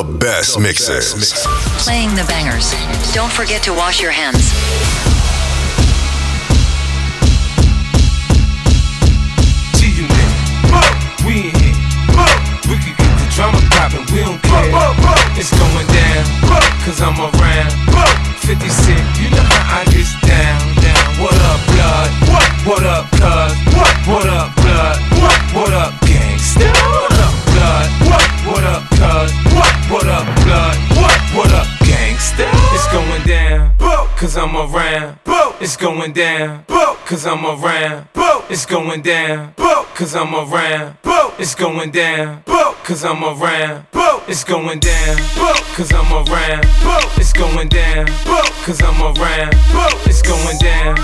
The best mixes. Playing the bangers. Don't forget to wash your hands. We in here. We can get the drama poppin', we don't care. It's going down, cause I'm around. 50 Cent, you know how I get down, down. What up, blood? What? What up, cuz? What? What up, blood? What? What up, gangsta? Cause I'm around. It's going down, cause I'm around. It's going down, cause I'm around. It's going down, cause I'm around. It's going down, cause I'm around. It's going down, cause I'm around. It's going down,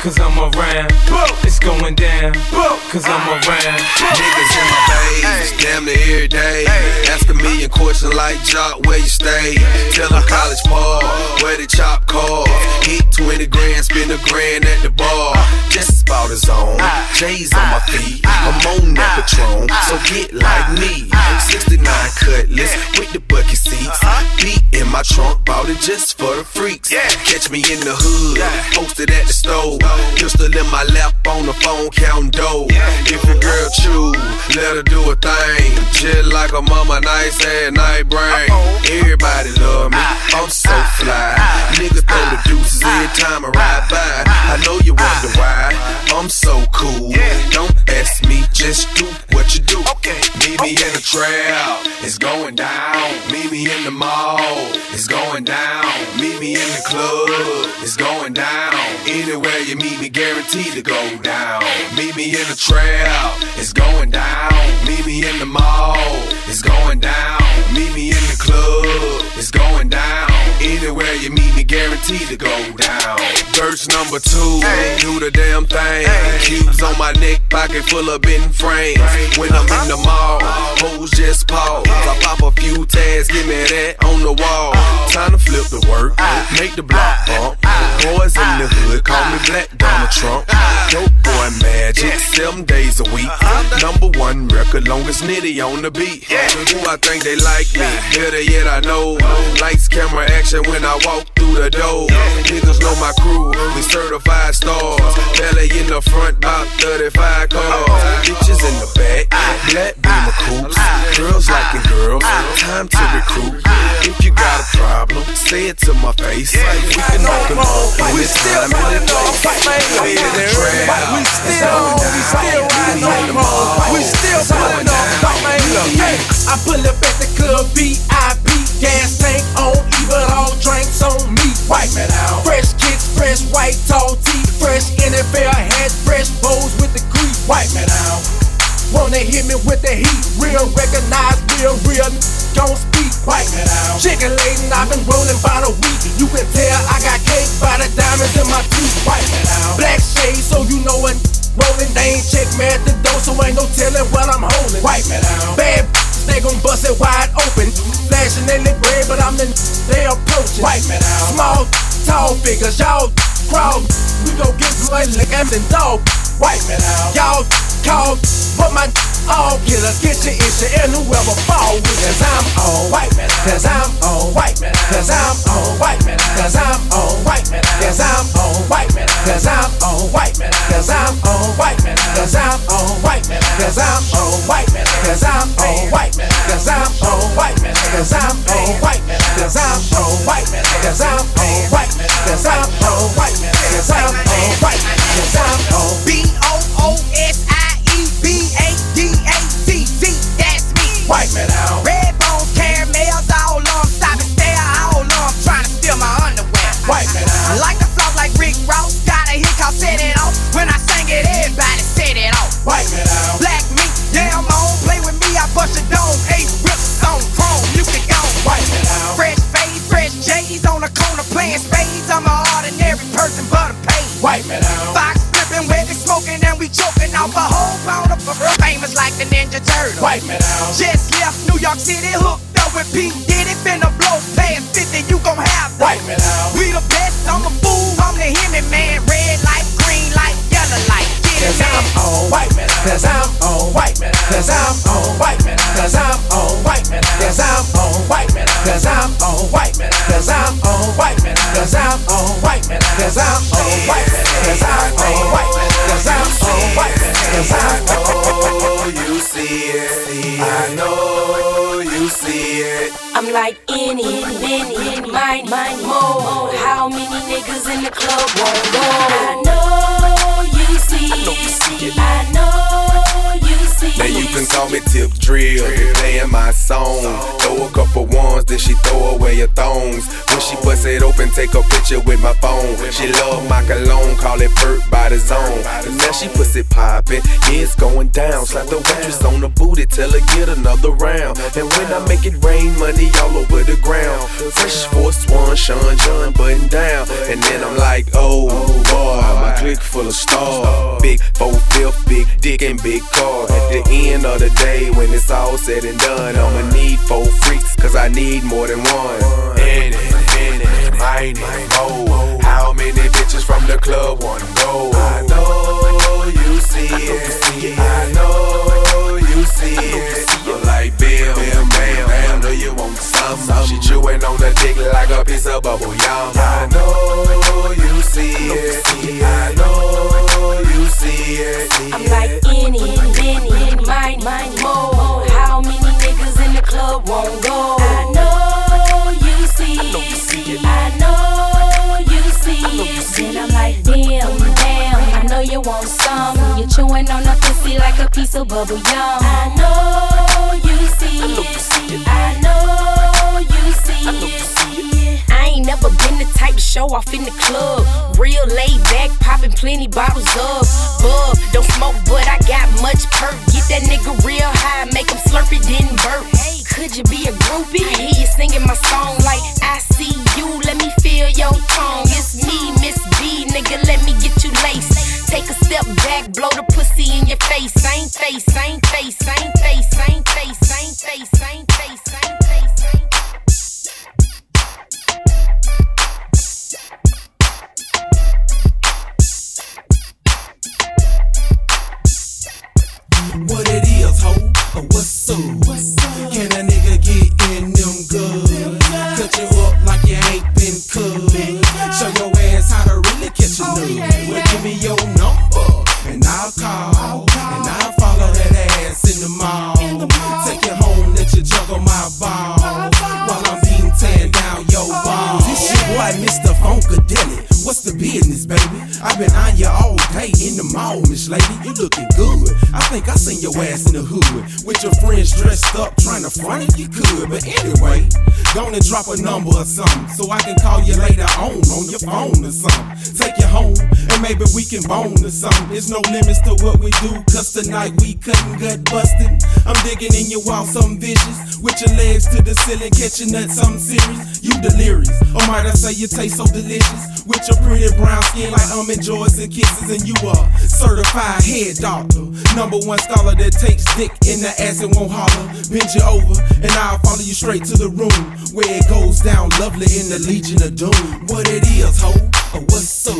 cause I'm around. It's going down, cause I'm around. Niggas in my face, damn near every day. Ask a million questions like Jock, where you stay? Tell them college ball, where the chop call. Hit 20 grand, spend a grand at the bar. Just about his own. J's on my feet, I'm on that Patron, so get like me. 69 cutlass with the bucket seats. Beat in my trunk, bought it just for the freaks. Catch me in the hood, posted at the stove. Pistol in my lap on the phone, counting dough. If your girl chew, let her do a thing. Just like a mama, nice ass night brain. Everybody love me, I'm so fly. Niggas throw the deuces every time I ride by. I know you wonder why I'm so cool. Don't ask me, just do what you do. Meet me in the trap, it's going down. Meet me in the mall, it's going down. Meet me in the club, it's going down. Anywhere you meet me, guaranteed to go down. Meet me in the trap, it's going down. Meet me in the mall, it's going down. Meet me in the club, it's going down. Anywhere you meet me, guaranteed to go down. Verse number two, do the damn thing. Cubes on my neck, pocket full of bent frames. When I'm in the uh-huh. mall, hoes just pause. I pop a few tags, give me that on the wall. Uh-huh. Time to flip the work, uh-huh. make the block bump. Boys in the hood, call me Black Donald Trump. Dope boy magic, seven days a week. Number one record, longest nitty on the beat. Who I think they like me, better yet I know. Lights, camera, action when I walk through the door. Niggas know my crew, we certified stars. Belly in the front, about 35 cars. Bitches in the back, black beamer coops. Girls liking girls, time to recruit. If you got a problem, say it to my face. We can knock them off when We it's still time in the on, place. We in the trap. We still on, we still riding on. We still pulling. Hey, I pull up at the club, VIP, gas white tall tee, fresh NFL hat, fresh bows with the grease. White man out. Wanna hit me with the heat, real recognize, real, real. Don't speak. White man out. Chicken laden, I've been rolling by the week. You can tell I got cake by the diamonds in my teeth. White man out. Black shades, so you know what rolling. They ain't check me at the door, so ain't no telling what I'm holding. White man out. Bad they gon' bust it wide open. Flashing they look red, but I'm the they approaching. White man out. Small, tall figures, y'all crowd. We gon' get blood like Emden dog. White man out. Y'all call, but my all killers get your issue and whoever fall with Cause I'm on white man Cause I'm on white man Cause I'm on white man Cause I'm on white man Cause I'm on white man Cause I'm on white man Cause I'm on white man Cause I'm on white man Cause I'm on white man Cause I'm on white man Cause I'm on white man Cause I'm on white man Cause I'm on white man Cause I'm on white man Cause I'm alright. Cause I'm alright. Cause I'm alright. But I'm paid. White man Fox flipping, where we smoking and we choking off a whole pound of famous like the Ninja Turtle. White man out Just left New York City, hooked up with P. Diddy, finna blow past 50, you gon' have that. White man out We the best, I'm a fool, I'm the Hemi man. Red light, green light, yellow light. Get it, Cause I'm man. on white man Cause I'm on white man Cause I'm on white man Cause I'm on white man Cause I'm on white man white, like any, many, mine, mine, more. How many niggas in the club won't go? I know you see it. I know you see Now you can call me Tip Drill, playing my song. Throw a couple ones, then she throw away her thongs. She bust it open, take a picture with my phone. She love my cologne, call it Perk by the zone. And Now she pussy poppin', yeah it's going down. Slap the waitress on the booty, tell her get another round. And when I make it rain, money all over the ground. Fresh Force One, Sean John button down. And then I'm like, oh boy, my clique full of stars. Big four fifth, big dick and big car. At the end of the day, when it's all said and done, I'ma need four freaks, cause I need more than one. In it, it, mine it, oh. How many bitches from the club wanna go? I know you see it. I know you see it. Like Bill, bam, bam. I know you want some. She chewing on the dick like a piece of bubble yum. I know you see it. I know you see it. I'm like any, many, like a piece of bubble yum. I know you see it. I know you see it. I ain't never been the type to show off in the club. Real laid back, popping plenty bottles of bub. Don't smoke, but I got much perk. Get that nigga real high, make him slurp it, then burp. Could you be a groupie? I hear you singing my song like I see you. Let me feel your tongue. It's me, Miss B, nigga. Let me get you laced. Take a step back, blow the pussy in your face. Same face, same face, same face, same face, same face, same face, same face, same face. What it is, ho? Or what's up? Can if you could. But anyway, gonna drop a number or something so I can call you later on on your phone or something. Take you home maybe we can bone or something. There's no limits to what we do, cause tonight we cutting gut busting. I'm digging in your wall, something vicious. With your legs to the ceiling, catching nuts, something serious. You delirious, or might I say you taste so delicious? With your pretty brown skin like almond joys and kisses, and you are certified head doctor. Number one scholar that takes dick in the ass and won't holler. Bend you over, and I'll follow you straight to the room where it goes down lovely in the Legion of Doom. What it is, ho? What's up?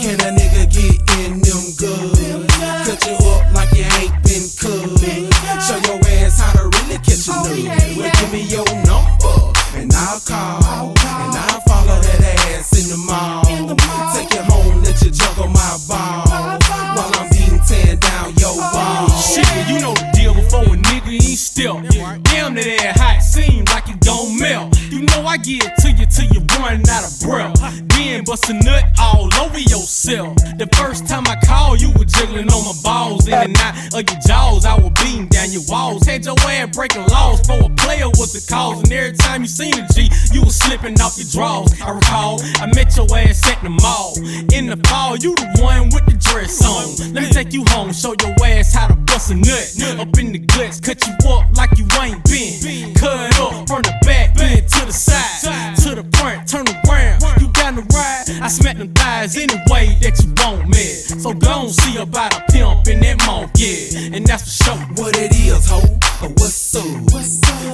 Can a nigga get in them good? Cut you up like you ain't been cut. Show your ass how to really catch a nut. Well, give me your number, and I'll call. And I'll follow that ass in the mall. Take you home, let you juggle my ball. While I'm being tan down your ball. Shit, you know the deal before a nigga ain't still. Damn that ass hot, seem like it gon' melt. You know I get to you till you run out of breath. Bust a nut all over yourself. The first time I called, you were jiggling on my balls. In and out of your jaws, I was beating down your walls. Had your ass breaking laws for a player was the cause. And every time you seen a G, you was slipping off your drawers. I recall, I met your ass at the mall. In the fall, you the one with the dress on. Let me take you home, show your ass how to bust a nut. Up in the guts, cut you up like you ain't been. Cut smack them thighs any way that you want me. So go and see about a pimp in that monkey, and that's for sure. What it is, ho? Or what's up?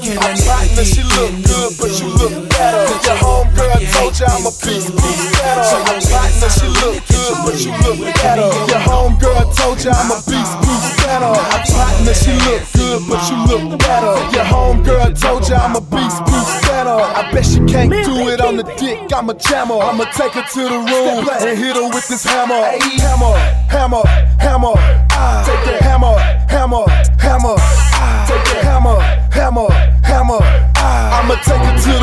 Can a nigga Partner, she get look good, but you look better. Cut Your you up homegirl like you told ain't you I'm a been piece, cut. piece better. Show your Partner, ass she look good, a but you look better. Your homegirl told you I'm a beast, beast better. Partner, she look good, but you look better. Your homegirl told you I'm a beast, beast better. I bet she can't do it on the dick I'm a jammer. I'ma take her to the room and hit her with this hammer. Hammer, hammer, hammer. Ah. Take that hammer, hammer, hammer. Ah. Take that hammer, hammer, hammer. Ah. I'ma take her to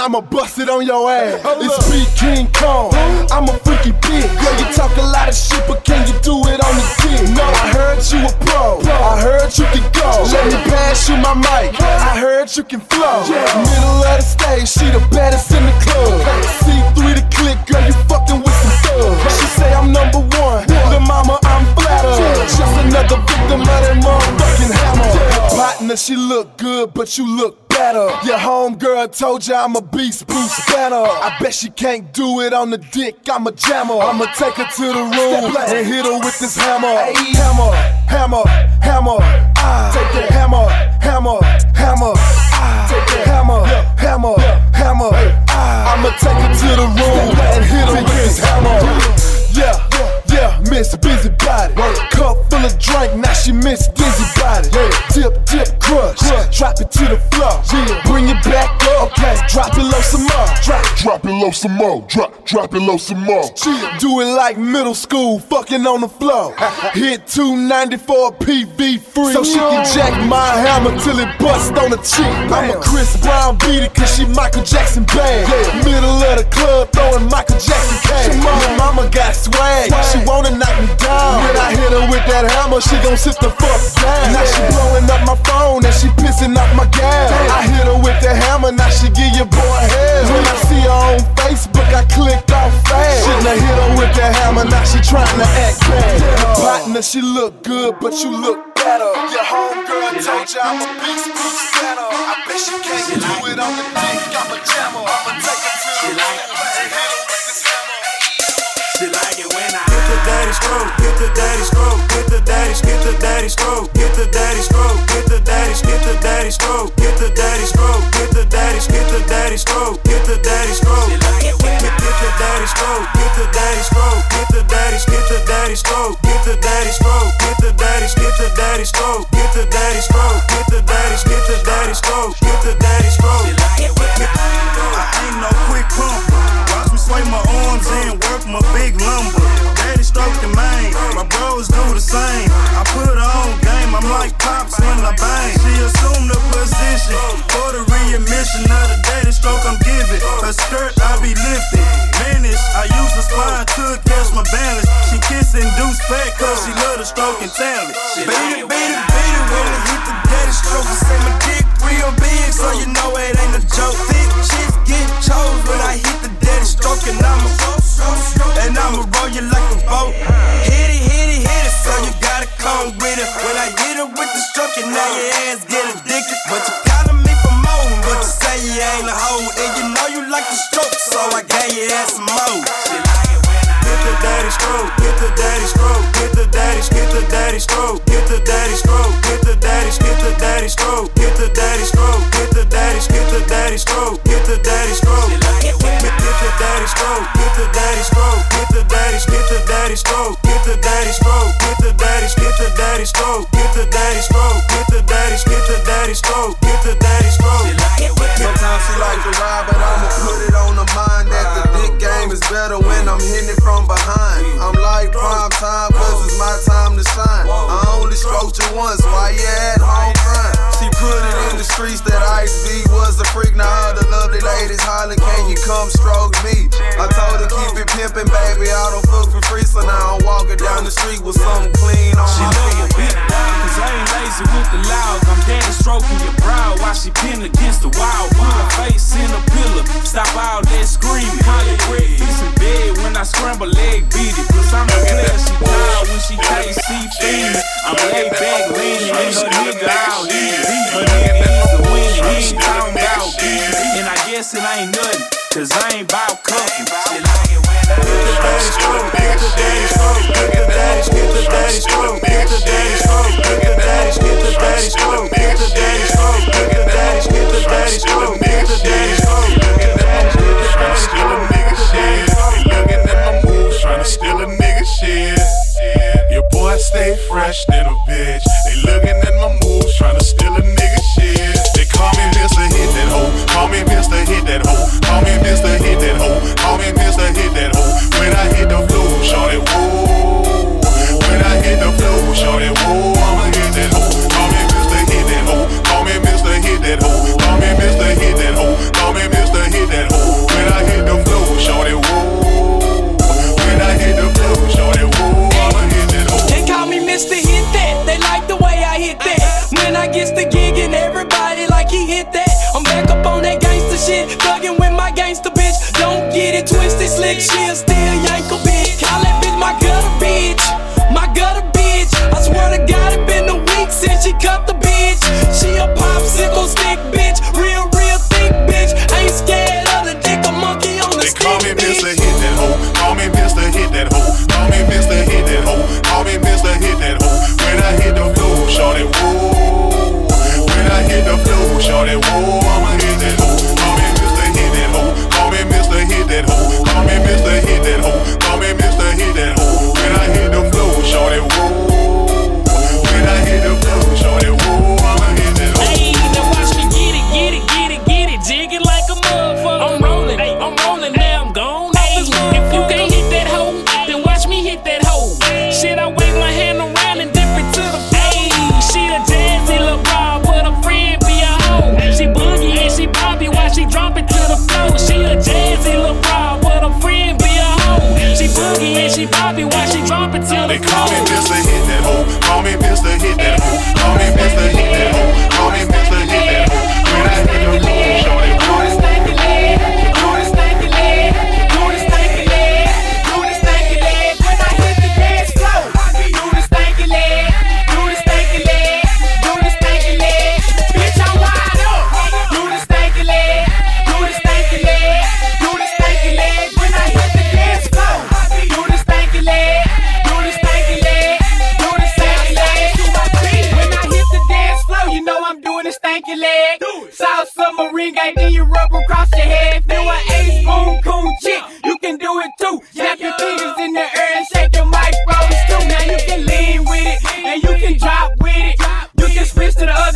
I'ma bust it on your ass. It's Beat King Kong, I'm a freaky bitch. Girl, you talk a lot of shit, but can you do it on the dick? No, I heard you a pro, I heard you can go. Let me pass you my mic, I heard you can flow. Middle of the stage, she the baddest in the club. C3 the click, girl, you fucking with some thugs. She say I'm number one, the mama, I'm flattered. Just another victim of that motherfucking hammer. Partner, she look good, but you look better. Your homegirl told you I'm a beast, Bruce Banner. I bet she can't do it on the dick, I'm a jammer. I'ma take her to the room and hit her with this hammer. Hammer, hammer, hammer. Ah. Take that hammer, hammer, hammer. Ah. Take that hammer, hammer, hammer. Ah. I'ma take her to the room and hit her with this hammer. Yeah, yeah, Miss Busybody. Cup full of drink, now she Miss Dizzy Body. Dip, dip, crush. Drop it to the floor. Yeah. Bring it back up. Okay, drop it low some more. Drop, Drop it low some more. Drop, drop it low some more. do it like middle school, fucking on the floor. Hit 294 PV free. So she can jack my hammer till it bust on the cheek. I'm a Chris Brown beat it cause she Michael Jackson bad. Middle of the club throwing Michael Jackson cash. Your mama got swag, she wanna knock me down. When I hit her with that hammer, she gon' sit the fuck down. Now she blowing up my phone and she pissing off my gas. I hit her with the hammer, now she give your boy hell. When I see her on Facebook, I clicked off fast. Shouldn't have hit her with that hammer, now she trying to act bad. Partner, she look good, but you look better. Your homegirl told you I'm a beast, beast better. I bet she can't do it on the dick, I'm a jammer. I'ma take her to the and hit her with hammer. She like it the daddy stroke, hit the daddy stroke, hit the daddy, hit the daddy stroke, hit the daddy stroke, hit the daddy, hit the daddy stroke, hit the daddy stroke, hit the daddy, hit the daddy stroke, hit the daddy stroke, hit the daddy stroke, hit the daddy stroke, hit the daddy, hit the daddy stroke, hit the daddy stroke, hit the daddy, hit the daddy stroke, hit the daddy stroke, hit the daddy, hit the daddy stroke, hit the daddy stroke. I ain't no quick pump. Watch me sway my arms and work my big lumber. Daddy stroke the main, my bros do the same. I put on game, I'm like pops when I bang. She assume the position for the readmission of the daddy stroke I'm giving. Her skirt I be lifting. Vanish, I use the spine to catch my balance. She kissing deuce fat cause she love the stroke and talent. Beat with and now your ass get addicted. But you calling me for more, but you say you ain't a hoe, and you know you like the stroke, so I gave your ass some more. Hit the daddy stroke, hit the daddy stroke, hit the daddy, hit the daddy stroke, hit the daddy stroke, hit the daddy, hit the daddy stroke, the daddy stroke, hit the daddy stroke, hit the daddy, hit the daddy stroke, hit the daddy stroke. Sometimes she like to ride, but I'ma put it on the mind that the dick game is better when I'm hitting it from behind. I'm like prime time, cause it's my time to shine. I only stroked you once, why you at home crying? She put it in the streets that Ice B was a freak. Now all the lovely ladies hollering, can you come stroke me? I told her keep it pimpin', baby. I don't fuck for free, so now I'm walking down the street with something clean on She my feet. beat down, cause I ain't lazy with the loud. I'm daddy stroking your brow while she pinned against the wall. Put a face, in a pillar. Stop all that screaming. Holly bread, piece in bed when I scramble, leg beat it. Cause I'm a player, she proud when she can't see things. I'm laid back, lean, and her nigga out in. Her nigga is the win, he ain't talking about being. And I guess it ain't nothing, cause I ain't bout cuffing. Shit, I ain't when I slick, she still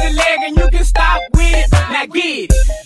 the leg and you can stop with it. Now get it.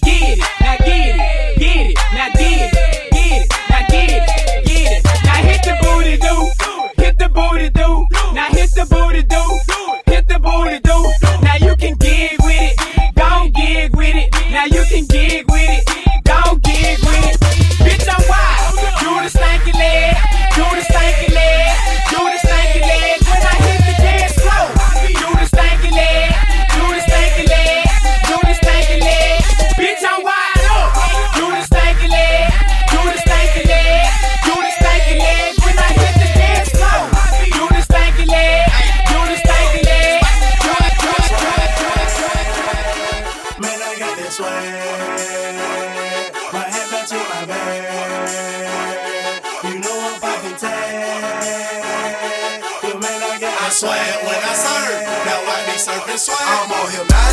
I swag when I surf. Now I be surfing sweat. I'm on him.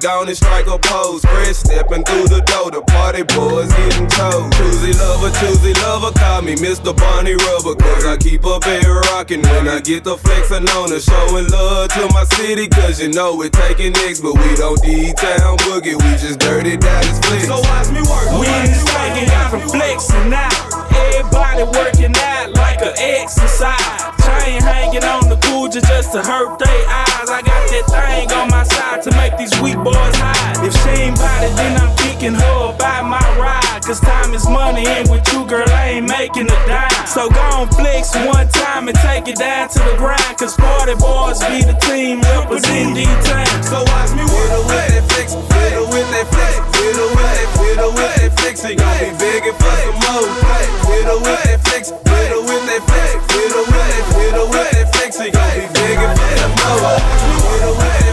Go and strike a pose. Chris stepping through the door, the party boys getting told. Choosy lover, choosy lover, call me Mr. Barney Rubble. Cause I keep a bed rocking when I get the flexing on the showing love to my city. Cause you know we're taking X, but we don't D-Town boogie, we just dirty Dallas flex. So watch me work. We in this thing and got them flexing out. Everybody working out like an exercise. Chain hanging on the cooja just to hurt their eyes. I got that thing on my side to make these weak boys hide. If she ain't bout it, then I'm kicking her by my ride. Cause time is money, and with you, girl, I ain't making a dime. So go on flex one time and take it down to the ground. Cause party boys be the team representing D-Town. So watch me whittle with that flex, whittle with that flex, whittle with that, whittle with that flex. It gon' be begging for some more. Whittle with that flex, whittle with that flex, whittle with that, whittle with that flex. It gon' be begging for some more. Whittle with that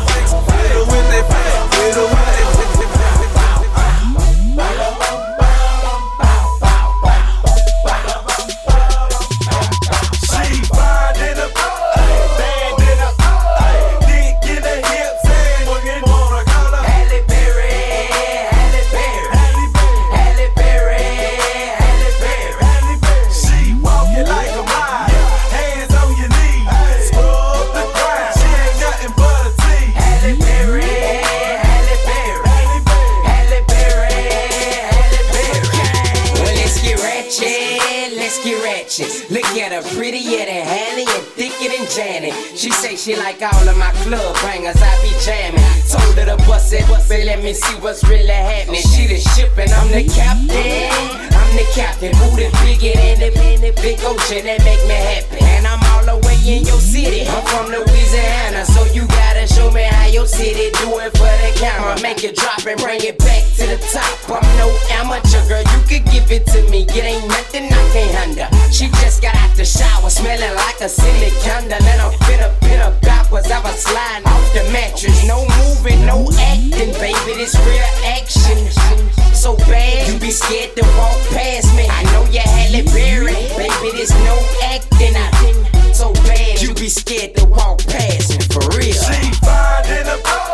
get ratchet. Look at her, prettier than Halle and thicker than Janet. She say she like all of my club bangers, I be jamming. Told her to bust it, but let me see what's really happening. She the ship and I'm the captain. I'm the captain, bigger than the, than the big ocean that make me happy. And I'm all the way in your city. I'm from Louisiana, so you gotta show me how your city do it for the camera. Make it drop and bring it back to the top. I'm no amateur, girl. You could give it to me. It ain't nothing I can't handle. She just got out the shower, smelling like a silly candle. And I'm finna pin her backwards. I was sliding off the mattress. No moving, no acting, baby. This real action. So bad, you be scared to walk past me. I know you Halle Berry, baby. There's no acting. I so bad, you be scared to walk past me for real. She fine in the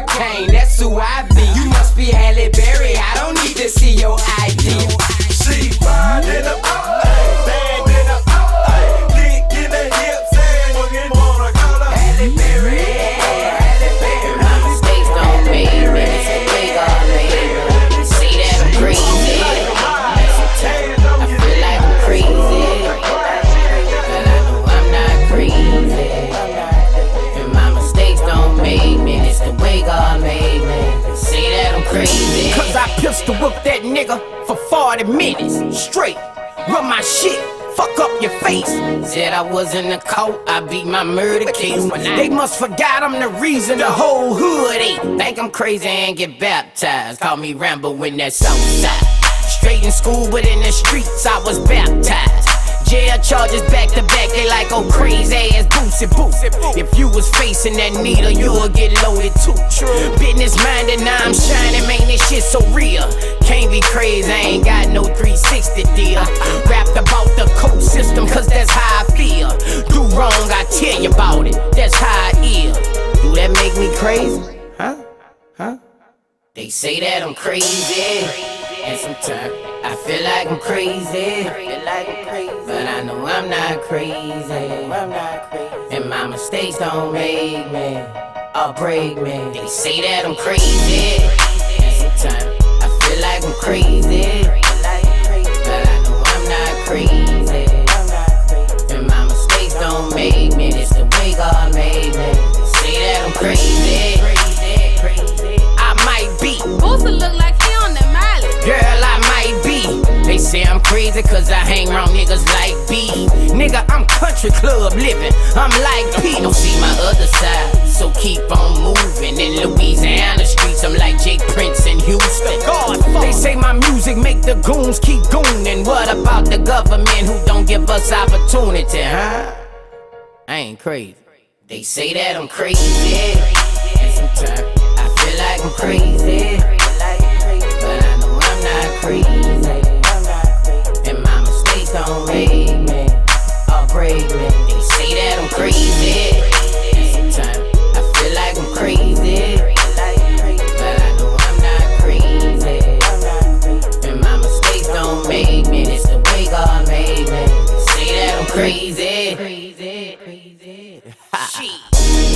hurricane. My murder case. They must forgot I'm the reason the whole hood ate. Think I'm crazy and get baptized. Call me Rambo when that's outside. Straight in school, but in the streets I was baptized. Jail charges back to back, they like oh crazy ass boosie boo. If you was facing that needle, you would get loaded too. Business minded, now I'm shining, man, this shit so real. Can't be crazy, I ain't got no 360 deal. Rapped about the code system, cause that's how I feel. Do wrong, I tell you about it, that's how I is. Do that make me crazy? Huh? Huh? They say that I'm crazy, and sometimes I feel like I'm crazy. But I know I'm not crazy. And my mistakes don't make me or break me. They say that I'm crazy, sometimes I feel like I'm crazy. But I know I'm not crazy. And my mistakes don't make me. It's the way God made me. They say that I'm crazy. Say I'm crazy cause I hang around niggas like B. Nigga, I'm country club living. I'm like P. Don't see my other side, so keep on moving. In Louisiana streets, I'm like J. Prince in Houston. They say my music make the goons keep gooning. What about the government who don't give us opportunity, huh? I ain't crazy. They say that I'm crazy. And sometimes I feel like I'm crazy. But I know I'm not crazy. Crazy. Sometimes I feel like I'm crazy. But I know I'm not crazy. And my mistakes don't make me. It's the way God made me. Say that I'm crazy.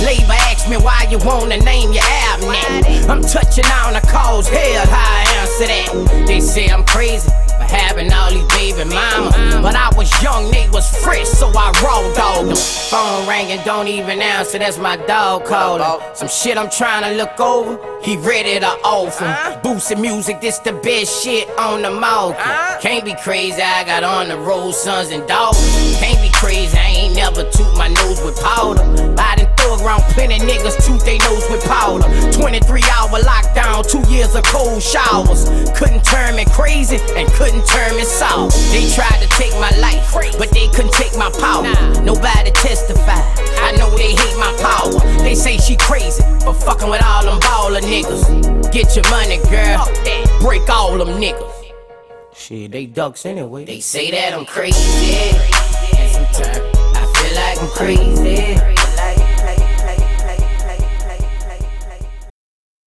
Labor asked me why you wanna name your album. I'm touching on the cause, hell, how I answer that. They say I'm crazy for having all these baby mamas. But I was young, they was fresh, so I raw dogged them. Phone ringing, don't even answer, that's my dog calling. Some shit I'm trying to look over, he ready to offer. Boosting music, this the best shit on the market. Uh-huh. Can't be crazy, I got on the road, sons and daughters. Can't be crazy, I ain't never toot my nose with powder. Done around plenty niggas, toot they nose with powder. 23 hour lockdown, two years of cold showers. Couldn't turn me crazy and couldn't turn me soft. They tried to take my life, but they couldn't take my power. Nobody testified. I know they hate my power. They say she crazy, but fucking with all them baller niggas. Get your money, girl. Break all them niggas. Shit, they ducks anyway. They say that I'm crazy. Sometimes I feel like I'm crazy.